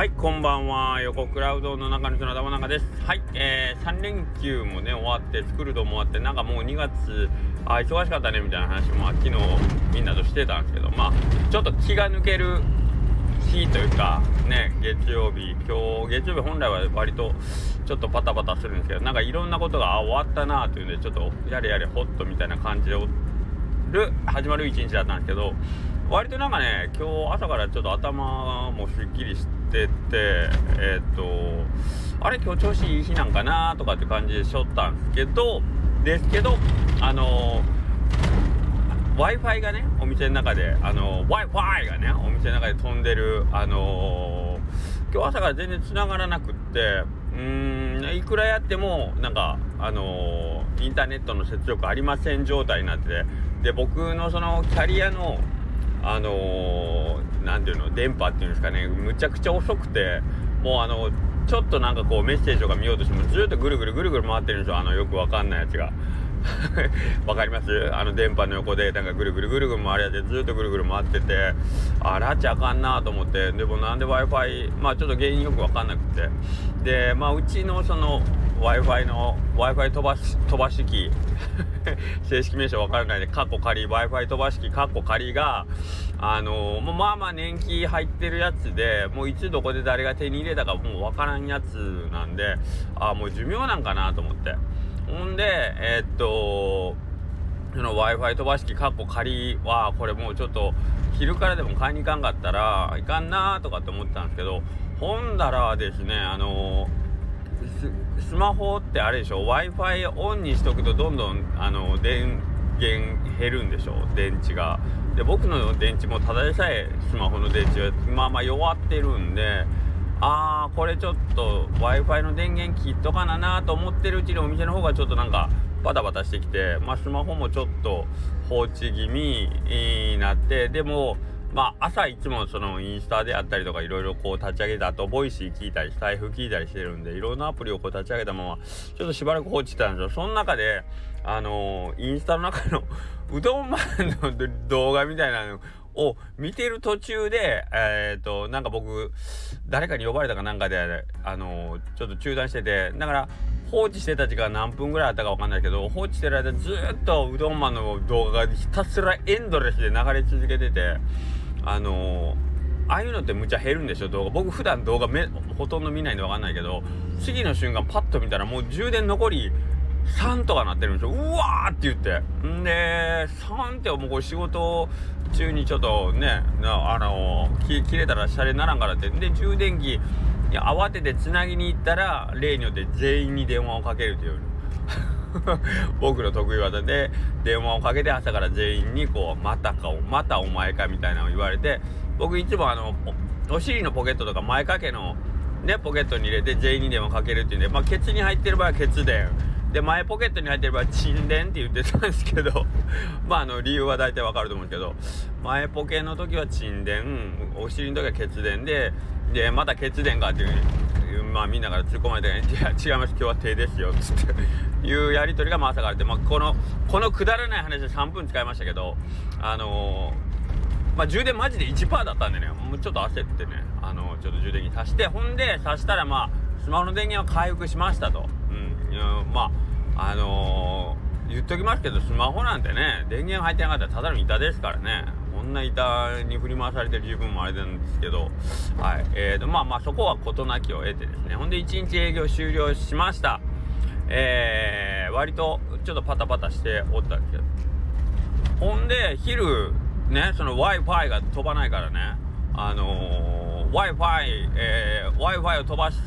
はい、こんばんは。横クラウドの中の人の玉中です。はい、えー、3連休もね、終わって、作るとも終わって、なんかもう2月、あ、忙しかったね、みたいな話も、昨日みんなとしてたんですけど、まあ、ちょっと気が抜ける日というか、ね、月曜日、今日、月曜日本来は割と、ちょっとパタパタするんですけど、なんかいろんなことが、あ、終わったなというんで、ちょっと、やれやれ、ほっとみたいな感じで、る、始まる一日だったんですけど、割となんかね、今日朝からちょっと頭もすっきりしててて、えー、っと、あれ今日調子いい日なんかなとかって感じでしょったんですけど、ですけど、あの Wi-Fi がね、お店の中で、あの Wi-Fi がね、お店の中で飛んでる、あの今日朝から全然繋がらなくって、うーん、いくらやっても、なんか、あのインターネットの接続ありません状態になってて、で、僕のそのキャリアの、あのー、ていうの、電波っていうんですかね、むちゃくちゃ遅くて、もうあの、ちょっとなんかこうメッセージとか見ようとしてもずっとぐるぐるぐるぐる回ってるんですよ。あの、よくわかんないやつが。わかります？あの電波の横でなんかぐるぐるぐるぐる回るやつでずっとぐるぐる回ってて、あ、ラッチあかんなと思って、でもなんで Wi-Fi、まあちょっと原因よくわかんなくて。で、まあうちのその Wi-Fi の Wi-Fi 飛ばし、飛ばし機 正式名称わからないで、カッコ仮、Wi-Fi 飛ばし機、カッコ仮が、あのー、まあまあ年季入ってるやつで、もういつどこで誰が手に入れたかもうわからんやつなんで、あもう寿命なんかなと思って。ほんで、えー、っと、その Wi-Fi 飛ばし機、カッコ仮は、これもうちょっと、昼からでも買いに行かんかったらいかんなーとかって思ってたんですけど、ほんだらですね、あのースマホってあれでしょ？W i f i オンにしとくとどんどんあの電源減るんでしょ？電池が。で僕の電池もただでさえスマホの電池はまあまあ弱ってるんでああこれちょっと w i f i の電源切っとかななと思ってるうちにお店の方がちょっとなんかバタバタしてきてまあスマホもちょっと放置気味になってでもまあ、朝いつもそのインスタであったりとかいろいろこう立ち上げた後、 Voicy 聞いたり、スタエフ聞いたりしてるんで、いろんなアプリをこう立ち上げたまま、ちょっとしばらく放置してたんですよ。その中で、あのー、インスタの中のうどんマンの動画みたいなのを見てる途中で、えっ、と、なんか僕、誰かに呼ばれたかなんかで、あのー、ちょっと中断してて、だから、放置してた時間何分ぐらいあったかわかんないけど、放置してる間ずっとうどんマンの動画がひたすらエンドレスで流れ続けてて、あの、ああいうのってむちゃ減るんでしょ？動画。僕普段動画めほとんど見ないんで分かんないけど次の瞬間パッと見たらもう充電残り3とかなってるんですようわーって言って。んで3ってもうこれ仕事中にちょっとねあの、切れたらシャレにならんからって。で充電器慌ててつなぎに行ったら例によって全員に電話をかけるという。僕の得意技で電話をかけて朝から全員にこうまたかまたお前かみたいなのを言われて僕いつもあのお尻のポケットとか前掛けのねポケットに入れて全員に電話かけるっていうんでまあケツに入ってる場合はケツ電。で前ポケットに入ってる場合は沈電って言ってたんですけど まああの理由は大体わかると思うんですけど前ポケの時は沈電お尻の時はケツ電ででまたケツ電かっていうまあみんなから突っ込まれて、いや違います今日は手ですよつって。いうやり取りがまあ朝からあって、まあ、このこのくだらない話で3分使いましたけどあのー、まあ充電マジで1%だったんでねもうちょっと焦ってねあのー、ちょっと充電器足してほんで足したらまあスマホの電源は回復しましたと。うん。まああのー、言っときますけどスマホなんてね電源入ってなかったらただの板ですからねこんな板に振り回されてる自分もあれなんですけど、はい。えーと、まあまあそこは事なきを得てですね。ほんで1日営業終了しました。えー、割とちょっとパタパタしておったんですけど。ほんで、昼、ね、その Wi-Fi が飛ばないからね、あのー、Wi-Fi、えー、Wi-Fi を飛ばす、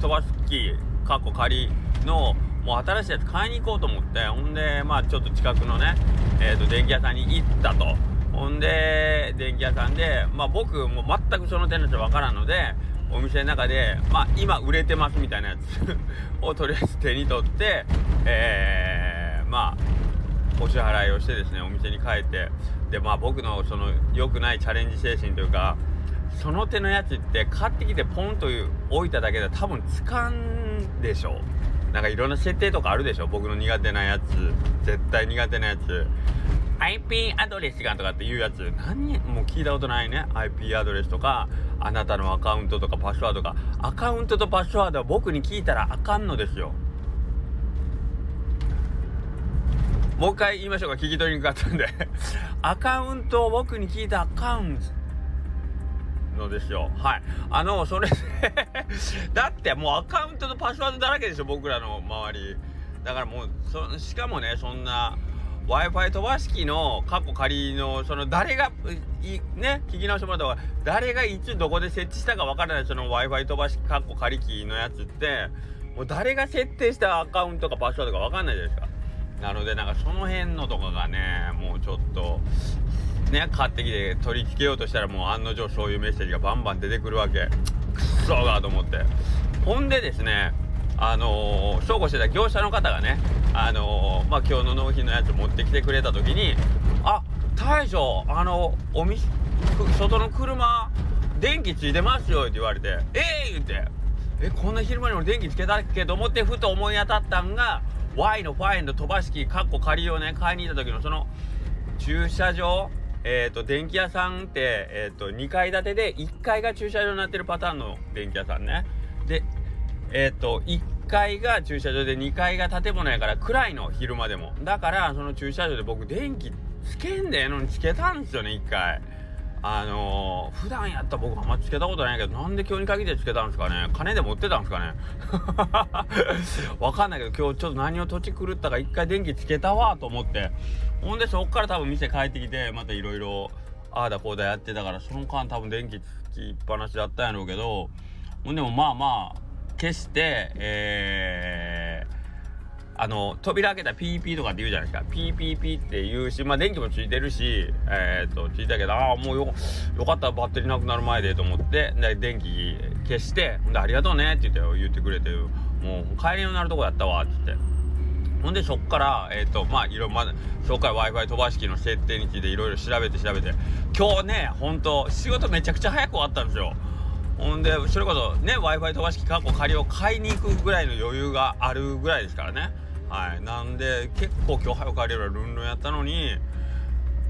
飛ばす機、カッコ仮の、もう新しいやつ買いに行こうと思って、ほんで、まあちょっと近くのね、えっ、ー、と、電気屋さんに行ったと。ほんで、電気屋さんで、まあ僕も全くその点の人わからんので、お店の中で、まあ今売れてますみたいなやつ をとりあえず手に取って、えー、まあ、お支払いをしてですね、お店に帰って、で、まあ僕のその良くないチャレンジ精神というか、その手のやつって買ってきてポンと置いただけで多分つかんでしょう。なんかいろんな設定とかあるでしょ？僕の苦手なやつ。絶対苦手なやつ。IP アドレスがとかっていうやつ何もう聞いたことないね。IP アドレスとかあなたのアカウントとかパスワードがアカウントとパスワードは僕に聞いたらあかんのですよ。もう一回言いましょうか。聞き取りにくかったんで。アカウントを僕に聞いたアカウントのですよ。はい。あのそれ だってもうアカウントとパスワードだらけでしょ僕らの周り。だからもうそしかもねそんな w i f i 飛ばし機のカッコ仮のその誰がいね聞き直してもらった方が誰がいつどこで設置したかわからないその w i f i 飛ばしカッコ仮機のやつってもう誰が設定したアカウントかパスワードかわかんないじゃないですか。なのでなんかその辺のとかがねもうちょっとね買ってきて取り付けようとしたらもう案の定そういうメッセージがバンバン出てくるわけ。くっそーがと思って。ほんでですねあのー、してた業者の方がねあのー、まあ今日の納品のやつ持ってきてくれた時に「あ大将あのおみ外の車電気ついてますよ」って言われて「ええー!」言って「えこんな昼間に俺電気つけたっけ?」と思ってふと思い当たったんが Y のファインド飛ばし機かっこ仮をね買いに行った時のその駐車場えっ、ー、と電気屋さんって、えーと、2階建てで1階が駐車場になってるパターンの電気屋さんねでえっ、ー、と1 1階が駐車場で2階が建物やから暗いの昼間でも。だからその駐車場で僕電気つけんでえのにつけたんですよね1回。あのー、普段やったら僕あんまつけたことないけど、なんで今日に限ってつけたんですかね。金で持ってたんですかね。わかんないけど、今日ちょっと何をとち狂ったか一回電気つけたわと思って、ほんでそっから多分店帰ってきて、またいろいろ、ああだこうだやってたから、その間多分電気つきっぱなしだったんやろうけど、ほんでもまあまあ、消して、えー、あの扉開けたらピーピーとかって言うじゃないですか。ピーピーピーって言うしまあ電気もついてるしえー、っとついたけどああもうよよかったバッテリーなくなる前でと思って。で電気消してでありがとうねって言って言ってくれてもう帰りになるとこやったわっつって。ほんでそっからえー、とまあいろいろまだ紹介 w i f i 飛ばし機の設定についていろいろ調べて調べて。今日ねほんと仕事めちゃくちゃ早く終わったんですよ。ほんでそれこそね w i f i 飛ばし機過去仮を買いに行くぐらいの余裕があるぐらいですからね。はい。なんで結構今日早く帰れるルンルンやったのに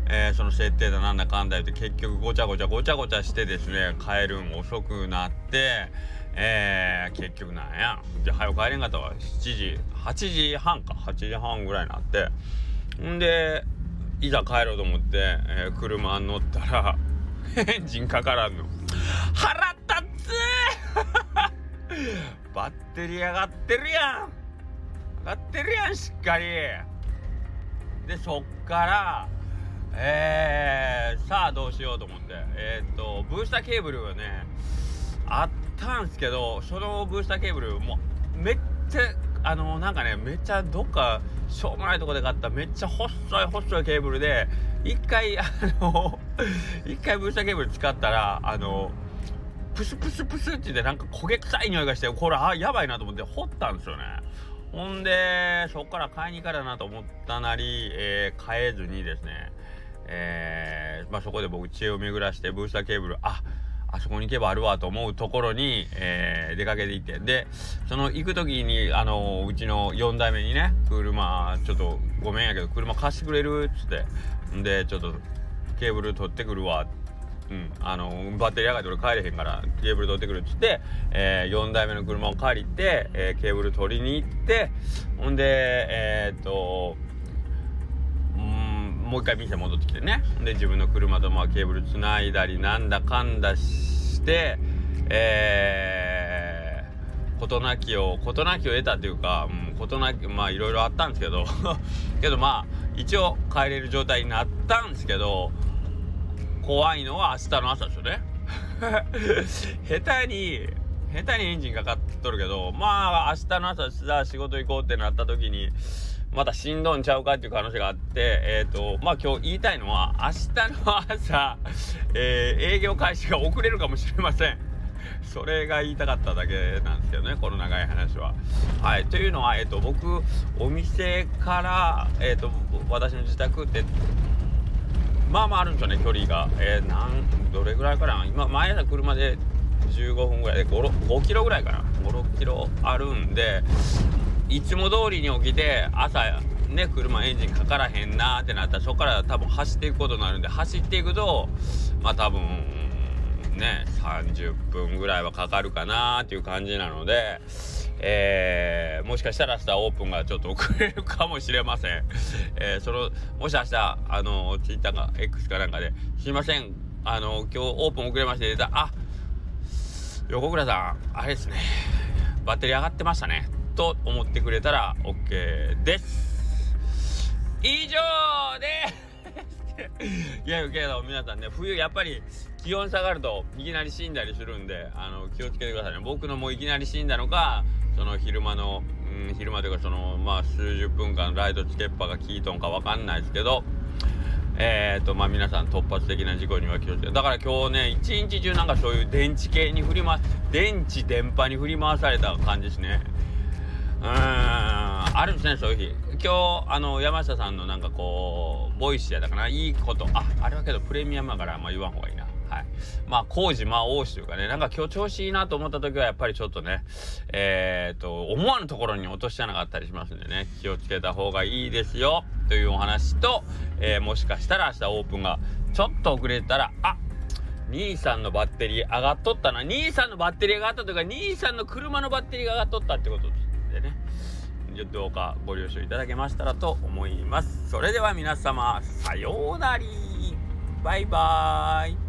えー、その設定だなんだかんだ言って結局ごちゃごちゃごちゃごちゃしてですね帰るん遅くなってえー、結局なんや。じゃ早く帰れんかったわ。7時8時半か。8時半ぐらいになって。ほんでいざ帰ろうと思って、えー、車乗ったらエンジンかからんの。腹 バッテリー上がってるやん。上がってるやんしっかり。でそっからえー、さあどうしようと思って。えー、っとブースターケーブルがねあったんすけどそのブースターケーブルもうめっちゃあのなんかねめっちゃどっかしょうもないとこで買っためっちゃ細い細いケーブルで一回あの 一回ブースターケーブル使ったらあのプスプスプスってってなんか焦げ臭い匂いがしてこれあやばいなと思って掘ったんですよね。ほんでそっから買いに行かななと思ったなり、えー、買えずにですねえー、まあ、そこで僕知恵を巡らしてブースターケーブルああそこに行けばあるわと思うところに、えー、出かけていって。でその行く時にあのうちの4代目にね車ちょっとごめんやけど車貸してくれるっつって。んでちょっとケーブル取ってくるわって。うん、あのバッテリー上がって俺帰れへんからケーブル取ってくるっつって、えー、4台目の車を借りて、えー、ケーブル取りに行ってほんでえー、っとんもう一回店戻ってきてね。で自分の車とまあケーブルつないだりなんだかんだしてえー、事なきを事なきを得たっていうか、うん、事なきまあいろいろあったんですけど。けどまあ一応帰れる状態になったんですけど怖いのは明日の朝ですよね。下手に下手にエンジンかかっとるけどまあ明日の朝さ仕事行こうってなった時にまたしんどんちゃうかっていう可能性があってえっ、ー、とまあ今日言いたいのは明日の朝、えー、営業開始が遅れるかもしれません。それが言いたかっただけなんですけどねこの長い話は。はいというのは、えーと、僕お店から、えーと私の自宅ってまあまああるんですよね距離がえー、なんどれぐらいかな？今前朝車で15分ぐらいで 5, 5キロぐらいかな？56キロあるんでいつも通りに起きて朝ね車エンジンかからへんなってなったらそこから多分走っていくことになるんで走っていくとまあ多分ね30分ぐらいはかかるかなーっていう感じなので。えー、もしかしたら明日オープンがちょっと遅れるかもしれません。えー、その、もし明日、あの、ツイッターか X かなんかで、すいません、あの、今日オープン遅れまして出た、あ、横倉さん、あれですね、バッテリー上がってましたね。と思ってくれたら OK です。以上です いやけど皆さんね冬やっぱり気温下がるといきなり死んだりするんであの気をつけてくださいね。僕のもいきなり死んだのかその昼間の、うん、昼間というかそのまあ数十分間ライトつけっぱが効いとんかわかんないですけどえーとまあ皆さん突発的な事故には気をつけてだから今日ね一日中なんかそういう電池系に振り回電池電波に振り回された感じですね。うんあるんですねそういう日。今日あの山下さんのなんかこうボイスやだかないいこと。ああれはけどプレミアムだからあ言わん方がいいな。まあ、工事魔王子というかね、なんか今日調子いいなと思った時はやっぱりちょっとね、えー、っと、思わぬところに落とし穴があったりしますんでね、気をつけた方がいいですよ、というお話と、えー、もしかしたら明日オープンがちょっと遅れたら、あ兄さんのバッテリー上がっとったな。兄さんのバッテリー上がったというか、兄さんの車のバッテリーが上がっとったってことでね。どうかご了承いただけましたらと思います。それでは皆様、さようなり。バイバーイ。